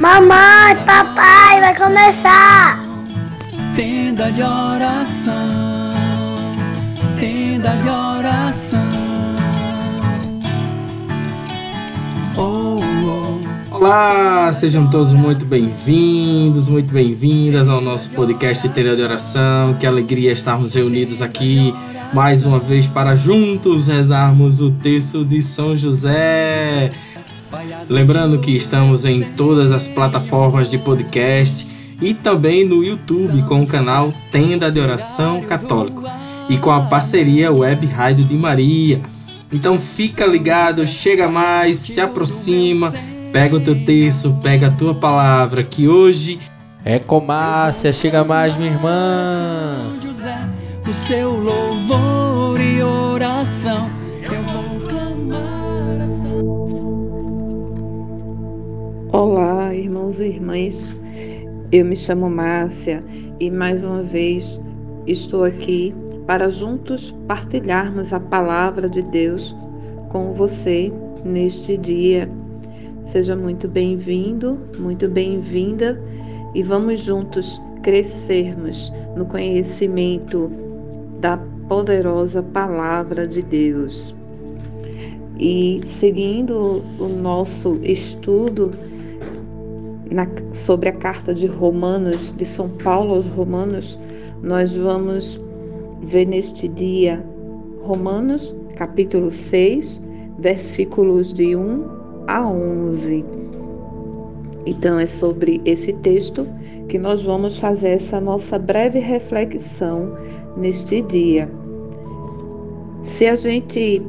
Mamãe, papai, vai começar! Tenda de oração, tenda de oração. Oh, oh. Olá, sejam todos muito bem-vindos, muito bem-vindas ao nosso podcast Tenda de Oração. Que alegria estarmos reunidos aqui mais uma vez para juntos rezarmos o texto de São José. Lembrando que estamos em todas as plataformas de podcast e também no YouTube com o canal Tenda de Oração Católico e com a parceria Web Rádio de Maria. Então fica ligado, chega mais, se aproxima, pega o teu texto, pega a tua palavra, que hoje é com Márcia, chega mais, minha irmã. O seu louvor e oração. Eu vou clamar a São Olá, irmãos e irmãs. Eu me chamo Márcia e mais uma vez estou aqui para juntos partilharmos a palavra de Deus com você neste dia. Seja muito bem-vindo, muito bem-vinda e vamos juntos crescermos no conhecimento da poderosa palavra de Deus. E seguindo o nosso estudo na, sobre a carta de Romanos, de São Paulo aos Romanos, nós vamos ver neste dia Romanos, capítulo 6, versículos de 1 a 11. Então, é sobre esse texto que nós vamos fazer essa nossa breve reflexão neste dia. Se a gente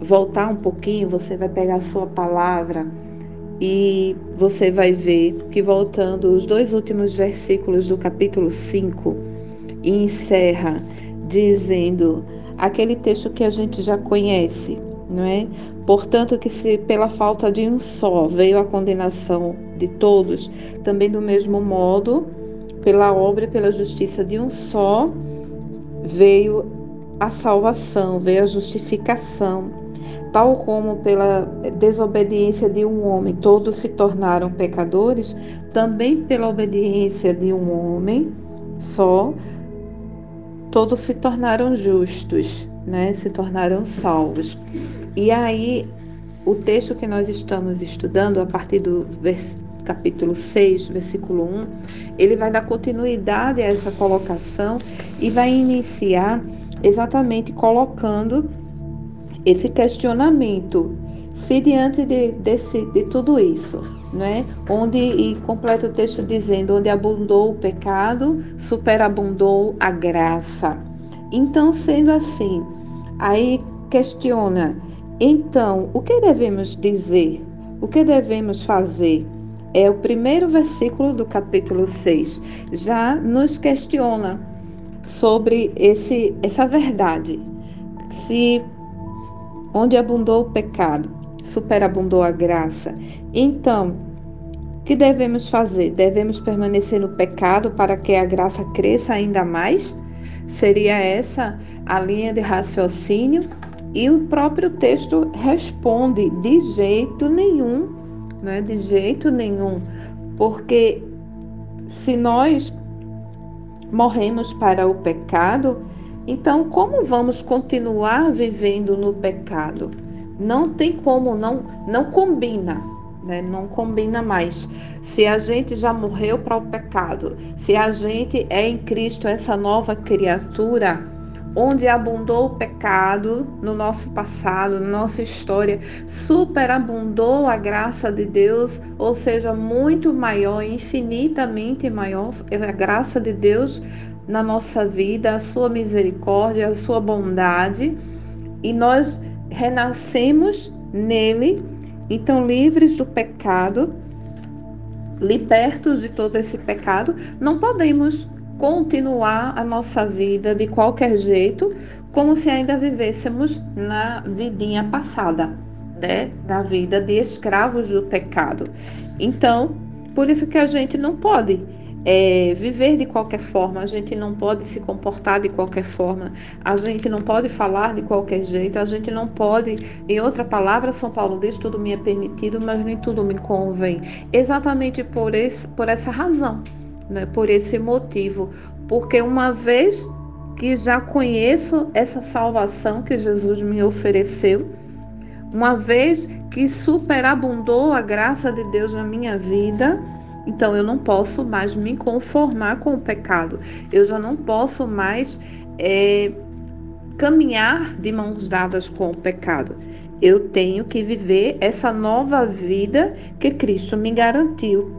voltar um pouquinho, você vai pegar a sua palavra e você vai ver que voltando os dois últimos versículos do capítulo 5 encerra dizendo aquele texto que a gente já conhece, não é? Portanto, que se pela falta de um só veio a condenação de todos, também do mesmo modo, pela obra e pela justiça de um só veio a salvação, veio a justificação tal como pela desobediência de um homem todos se tornaram pecadores, também pela obediência de um homem só todos se tornaram justos, né? Se tornaram salvos. E aí o texto que nós estamos estudando a partir do vers capítulo 6, versículo 1, ele vai dar continuidade a essa colocação e vai iniciar exatamente colocando esse questionamento. Se diante de, desse, de tudo isso, né, onde, e completa o texto dizendo, onde abundou o pecado, superabundou a graça. Então, sendo assim, aí questiona, então, o que devemos dizer? O que devemos fazer? É o primeiro versículo do capítulo 6. Já nos questiona sobre esse, essa verdade. Se onde abundou o pecado, superabundou a graça. Então, que devemos fazer? Devemos permanecer no pecado para que a graça cresça ainda mais? Seria essa a linha de raciocínio? E o próprio texto responde de jeito nenhum, não é de jeito nenhum, porque se nós morremos para o pecado, então, como vamos continuar vivendo no pecado? Não tem como, não, não combina, né? não combina mais. Se a gente já morreu para o pecado, se a gente é em Cristo essa nova criatura, onde abundou o pecado no nosso passado, na nossa história, superabundou a graça de Deus, ou seja, muito maior, infinitamente maior, a graça de Deus na nossa vida, a sua misericórdia, a sua bondade, e nós renascemos nele, então livres do pecado, libertos de todo esse pecado, não podemos continuar a nossa vida de qualquer jeito, como se ainda vivêssemos na vidinha passada, né? Da vida de escravos do pecado. Então, por isso que a gente não pode é, viver de qualquer forma, a gente não pode se comportar de qualquer forma, a gente não pode falar de qualquer jeito, a gente não pode, em outra palavra, São Paulo diz: tudo me é permitido, mas nem tudo me convém. Exatamente por, esse, por essa razão, né? por esse motivo, porque uma vez que já conheço essa salvação que Jesus me ofereceu, uma vez que superabundou a graça de Deus na minha vida, então eu não posso mais me conformar com o pecado. Eu já não posso mais é, caminhar de mãos dadas com o pecado. Eu tenho que viver essa nova vida que Cristo me garantiu.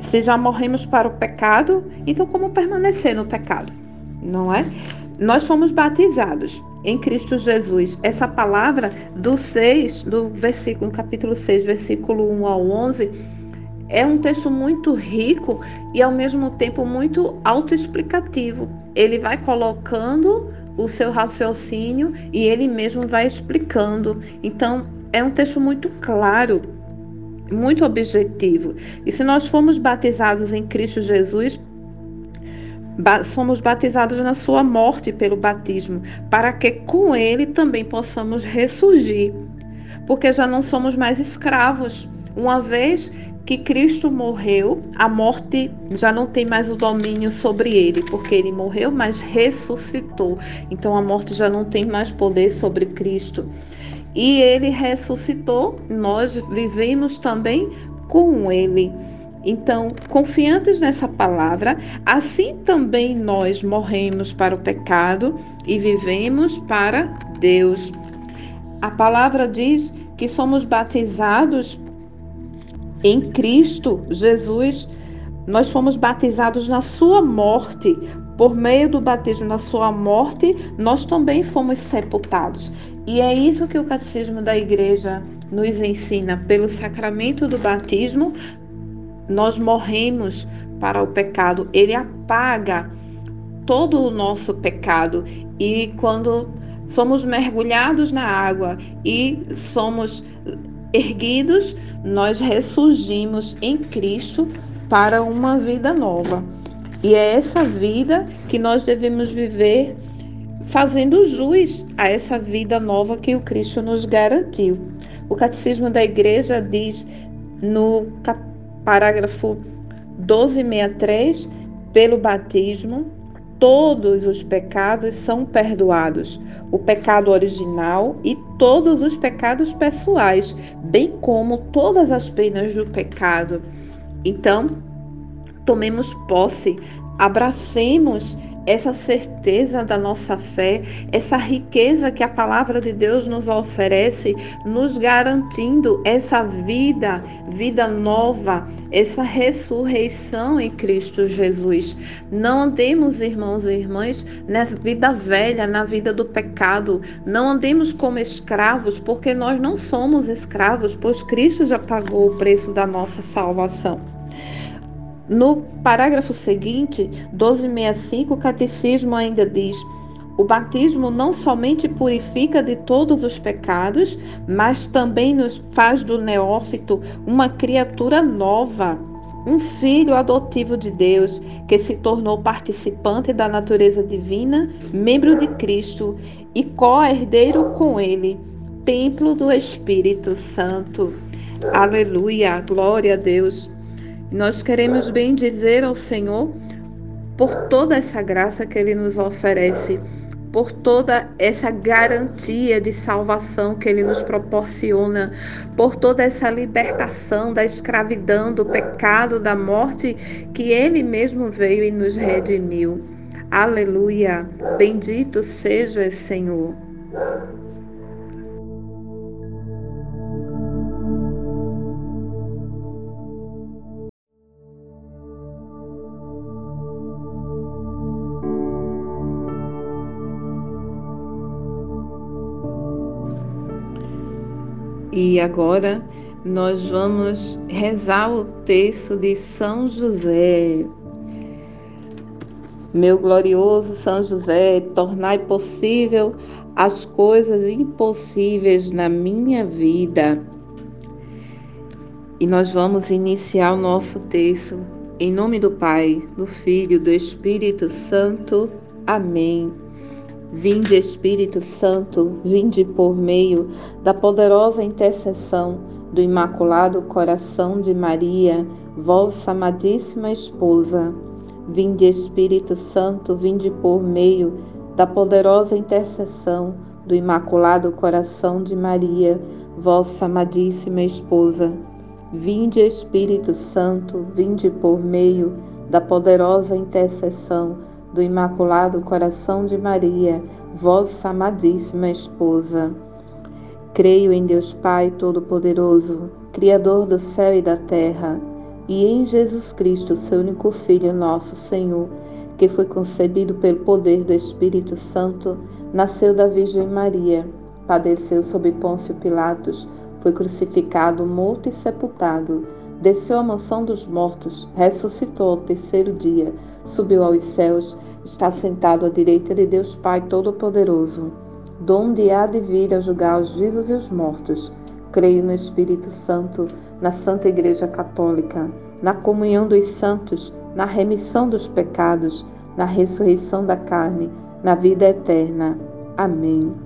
Se já morremos para o pecado, então como permanecer no pecado? Não é? Nós fomos batizados em Cristo Jesus. Essa palavra do 6, do versículo, capítulo 6, versículo 1 ao 11, é um texto muito rico e ao mesmo tempo muito autoexplicativo. Ele vai colocando o seu raciocínio e ele mesmo vai explicando. Então, é um texto muito claro, muito objetivo. E se nós formos batizados em Cristo Jesus, somos batizados na sua morte pelo batismo, para que com ele também possamos ressurgir, porque já não somos mais escravos. Uma vez que Cristo morreu, a morte já não tem mais o domínio sobre ele, porque ele morreu, mas ressuscitou. Então a morte já não tem mais poder sobre Cristo. E ele ressuscitou, nós vivemos também com ele. Então, confiantes nessa palavra, assim também nós morremos para o pecado e vivemos para Deus. A palavra diz que somos batizados em Cristo Jesus. Nós fomos batizados na sua morte. Por meio do batismo na sua morte, nós também fomos sepultados. E é isso que o catecismo da igreja nos ensina. Pelo sacramento do batismo, nós morremos para o pecado, ele apaga todo o nosso pecado e quando somos mergulhados na água e somos erguidos, nós ressurgimos em Cristo para uma vida nova. E é essa vida que nós devemos viver fazendo jus a essa vida nova que o Cristo nos garantiu. O Catecismo da Igreja diz no parágrafo 1263, pelo batismo, todos os pecados são perdoados, o pecado original e todos os pecados pessoais, bem como todas as penas do pecado. Então, tomemos posse, abracemos essa certeza da nossa fé, essa riqueza que a palavra de Deus nos oferece, nos garantindo essa vida, vida nova, essa ressurreição em Cristo Jesus. Não andemos, irmãos e irmãs, nessa vida velha, na vida do pecado. Não andemos como escravos, porque nós não somos escravos, pois Cristo já pagou o preço da nossa salvação. No parágrafo seguinte, 1265, o catecismo ainda diz: o batismo não somente purifica de todos os pecados, mas também nos faz do neófito uma criatura nova, um filho adotivo de Deus que se tornou participante da natureza divina, membro de Cristo e co-herdeiro com ele, templo do Espírito Santo. Aleluia, glória a Deus. Nós queremos bem dizer ao Senhor por toda essa graça que Ele nos oferece, por toda essa garantia de salvação que Ele nos proporciona, por toda essa libertação da escravidão, do pecado, da morte que Ele mesmo veio e nos redimiu. Aleluia! Bendito seja Senhor. E agora nós vamos rezar o texto de São José. Meu glorioso São José, tornai possível as coisas impossíveis na minha vida. E nós vamos iniciar o nosso texto Em nome do Pai, do Filho do Espírito Santo. Amém. Vinde, Espírito Santo, vinde por meio da poderosa intercessão do Imaculado Coração de Maria, vossa amadíssima esposa. Vinde, Espírito Santo, vinde por meio da poderosa intercessão do Imaculado Coração de Maria, vossa amadíssima esposa. Vinde, Espírito Santo, vinde por meio da poderosa intercessão do Imaculado Coração de Maria, vossa amadíssima esposa. Creio em Deus Pai Todo-Poderoso, Criador do céu e da terra, e em Jesus Cristo, seu único Filho, nosso Senhor, que foi concebido pelo poder do Espírito Santo, nasceu da Virgem Maria, padeceu sob Pôncio Pilatos foi crucificado, morto e sepultado, desceu à mansão dos mortos, ressuscitou ao terceiro dia, subiu aos céus, está sentado à direita de Deus Pai Todo-Poderoso, donde há de vir a julgar os vivos e os mortos. Creio no Espírito Santo, na Santa Igreja Católica, na comunhão dos santos, na remissão dos pecados, na ressurreição da carne, na vida eterna. Amém.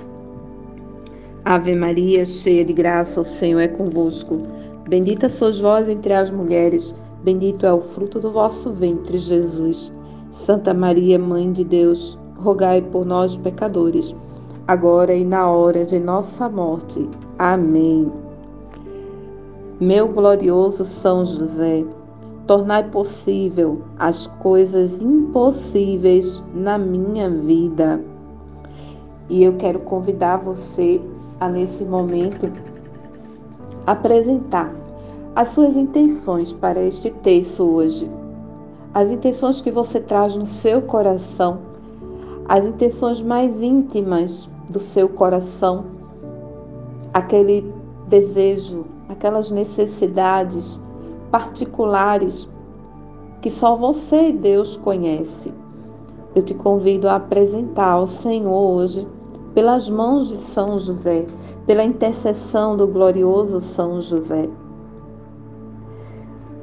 Ave Maria, cheia de graça, o Senhor é convosco. Bendita sois vós entre as mulheres, bendito é o fruto do vosso ventre, Jesus. Santa Maria, Mãe de Deus, rogai por nós, pecadores, agora e na hora de nossa morte. Amém. Meu glorioso São José, tornai possível as coisas impossíveis na minha vida. E eu quero convidar você a nesse momento apresentar as suas intenções para este texto hoje. As intenções que você traz no seu coração, as intenções mais íntimas do seu coração, aquele desejo, aquelas necessidades particulares que só você e Deus conhece. Eu te convido a apresentar ao Senhor hoje pelas mãos de São José, pela intercessão do glorioso São José.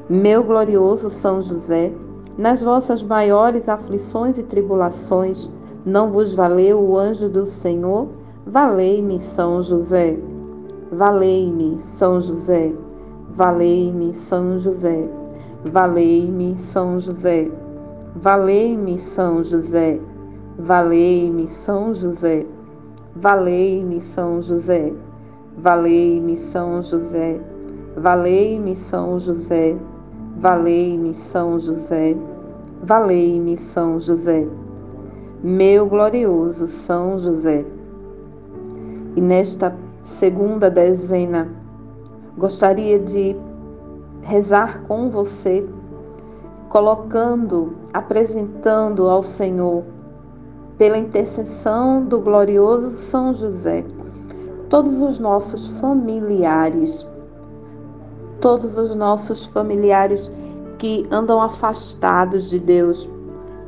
Meu glorioso São José, nas vossas maiores aflições e tribulações, não vos valeu o anjo do Senhor? Valei-me, São José. Valei-me, São José. Valei-me, São José. Valei-me, São José. Valei-me, São José. Valei-me, São José. Valei-me, São José. Valei-me, São José. Valei-me, São José. Valei-me, São José. Valei-me, São José. Meu glorioso São José. E nesta segunda dezena, gostaria de rezar com você, colocando, apresentando ao Senhor pela intercessão do glorioso São José, todos os nossos familiares, todos os nossos familiares que andam afastados de Deus,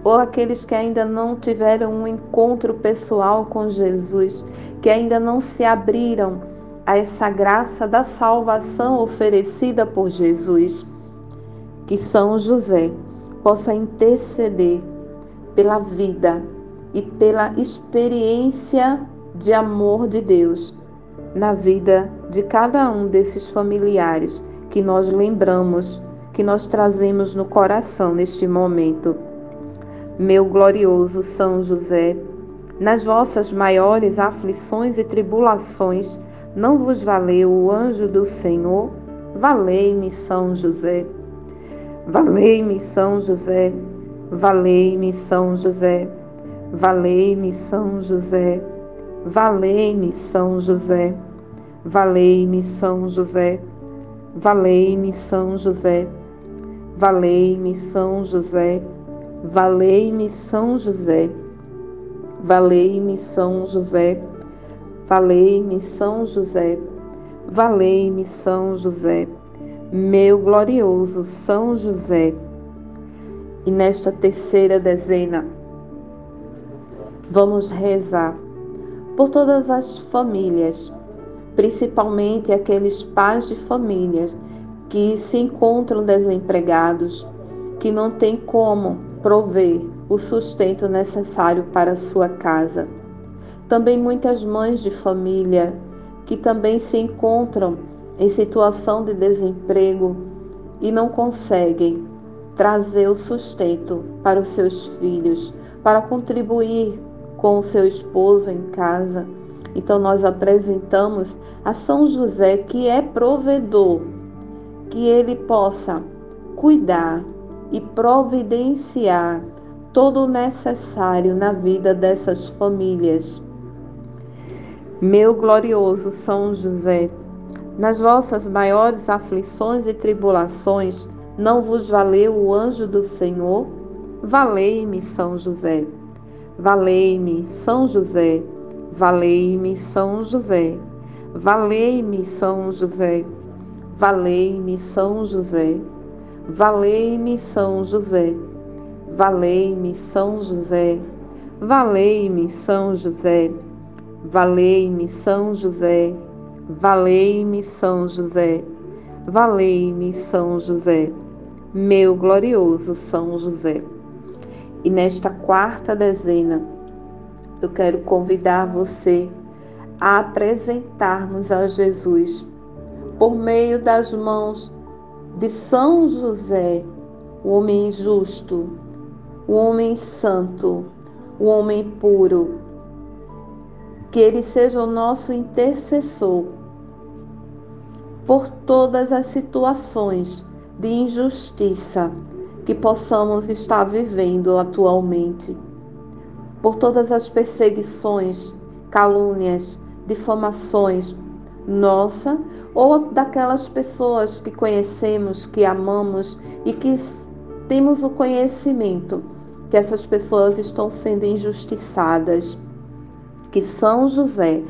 ou aqueles que ainda não tiveram um encontro pessoal com Jesus, que ainda não se abriram a essa graça da salvação oferecida por Jesus. Que São José possa interceder pela vida e pela experiência de amor de Deus na vida de cada um desses familiares que nós lembramos, que nós trazemos no coração neste momento. Meu glorioso São José, nas vossas maiores aflições e tribulações, não vos valeu o anjo do Senhor? Valei-me, São José. Valei-me, São José. Valei-me, São José. Valei-me, São José. Valei-me, São José. Valei-me, São José. Valei-me, São José. Valei-me, São José. Valei-me, São José. Valei-me, São José. Valei-me, São José. Valei-me, São José. Meu glorioso São José. E nesta terceira dezena, vamos rezar por todas as famílias, principalmente aqueles pais de famílias que se encontram desempregados, que não têm como prover o sustento necessário para a sua casa. Também muitas mães de família que também se encontram em situação de desemprego e não conseguem trazer o sustento para os seus filhos, para contribuir com o seu esposo em casa. Então nós apresentamos a São José, que é provedor, que ele possa cuidar e providenciar todo o necessário na vida dessas famílias. Meu glorioso São José, nas vossas maiores aflições e tribulações, não vos valeu o anjo do Senhor? Valei-me, São José. Valei-me, São José. Valei-me, São José. Valei-me, São José. Valei-me, São José. Valei-me, São José. Valei-me, São José. Valei-me, São José. Valei-me, São José. Valei-me, São José. Valei-me, São José. Meu glorioso São José. E nesta quarta dezena, eu quero convidar você a apresentarmos a Jesus por meio das mãos de São José, o homem justo, o homem santo, o homem puro. Que ele seja o nosso intercessor por todas as situações de injustiça que possamos estar vivendo atualmente, por todas as perseguições, calúnias, difamações, nossa ou daquelas pessoas que conhecemos, que amamos e que temos o conhecimento que essas pessoas estão sendo injustiçadas. Que São José,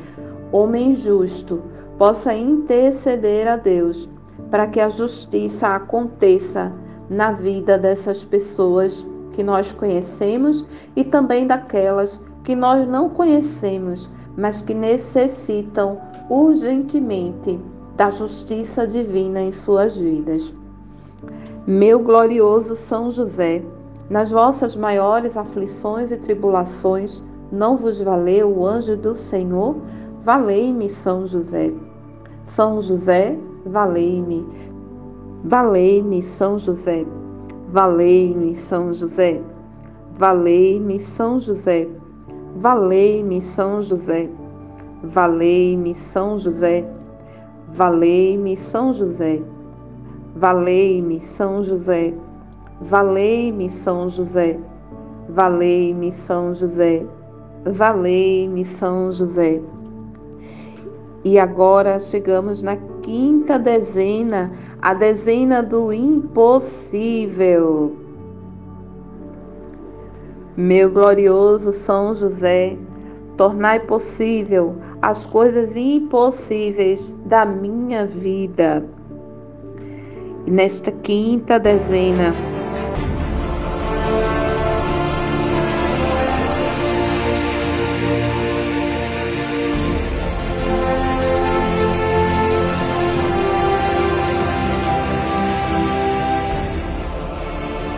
homem justo, possa interceder a Deus para que a justiça aconteça na vida dessas pessoas que nós conhecemos e também daquelas que nós não conhecemos, mas que necessitam urgentemente da justiça divina em suas vidas. Meu glorioso São José, nas vossas maiores aflições e tribulações, não vos valeu o anjo do Senhor? Valei-me, São José. São José, valei-me. Valei-me, São José. Valei-me, São José. Valei-me, São José. Valei-me, São José. Valei-me, São José. Valei-me, São José. Valei-me, São José. Valei-me, São José. Valei-me, São José. Valei-me, São José. E agora chegamos na quinta dezena, a dezena do impossível. Meu glorioso São José, tornai possível as coisas impossíveis da minha vida. Nesta quinta dezena,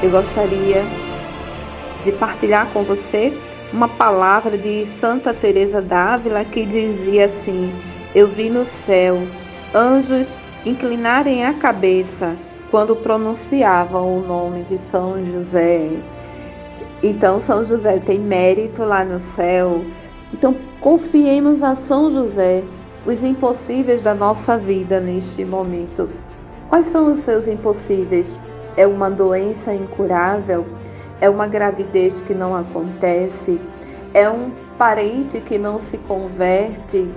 eu gostaria de partilhar com você uma palavra de Santa Teresa d'Ávila que dizia assim: Eu vi no céu anjos inclinarem a cabeça quando pronunciavam o nome de São José. Então São José tem mérito lá no céu. Então confiemos a São José os impossíveis da nossa vida neste momento. Quais são os seus impossíveis? É uma doença incurável? É uma gravidez que não acontece? É um parente que não se converte?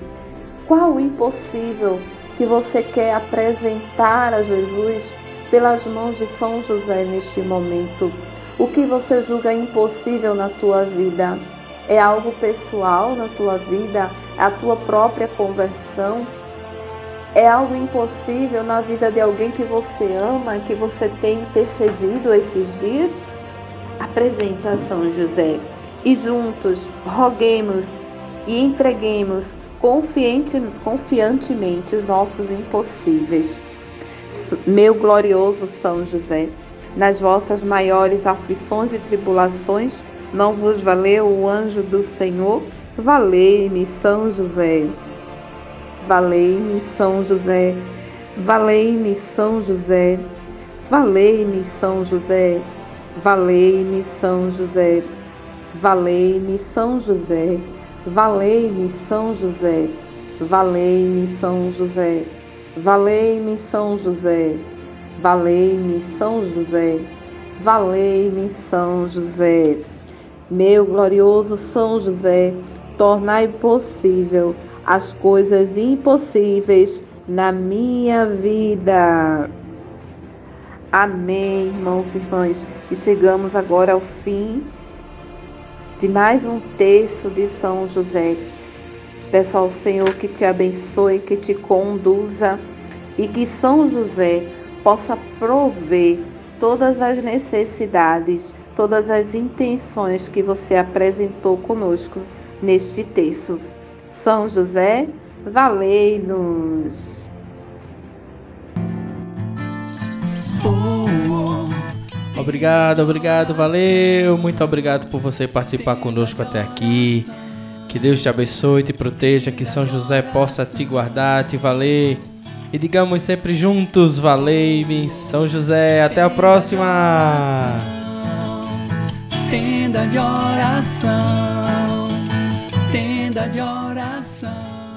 Qual o impossível que você quer apresentar a Jesus pelas mãos de São José neste momento? O que você julga impossível na tua vida? É algo pessoal na tua vida? É a tua própria conversão? É algo impossível na vida de alguém que você ama, que você tem intercedido esses dias? Apresenta São José e juntos roguemos e entreguemos confiante, confiantemente os nossos impossíveis. Meu glorioso São José, nas vossas maiores aflições e tribulações, não vos valeu o anjo do Senhor? Valei-me, São José. Valei-me, São José. Valei-me, São José. Valei-me, São José. Valei-me, São José. Valei-me, São José. Valei-me, São José. Valei-me, São José. Valei-me, São José. Valei-me, São José. Valei-me, São José. Meu glorioso São José, tornai possível as coisas impossíveis na minha vida. Amém, irmãos e irmãs. E chegamos agora ao fim de mais um texto de São José. Peço ao Senhor que te abençoe, que te conduza e que São José possa prover todas as necessidades, todas as intenções que você apresentou conosco neste texto. São José, valei-nos. Obrigado, obrigado, valeu. Muito obrigado por você participar conosco até aqui. Que Deus te abençoe, te proteja, que São José possa te guardar, te valer. E digamos sempre juntos, valei-me, São José. Até a próxima. Tenda de oração, tenda de oração.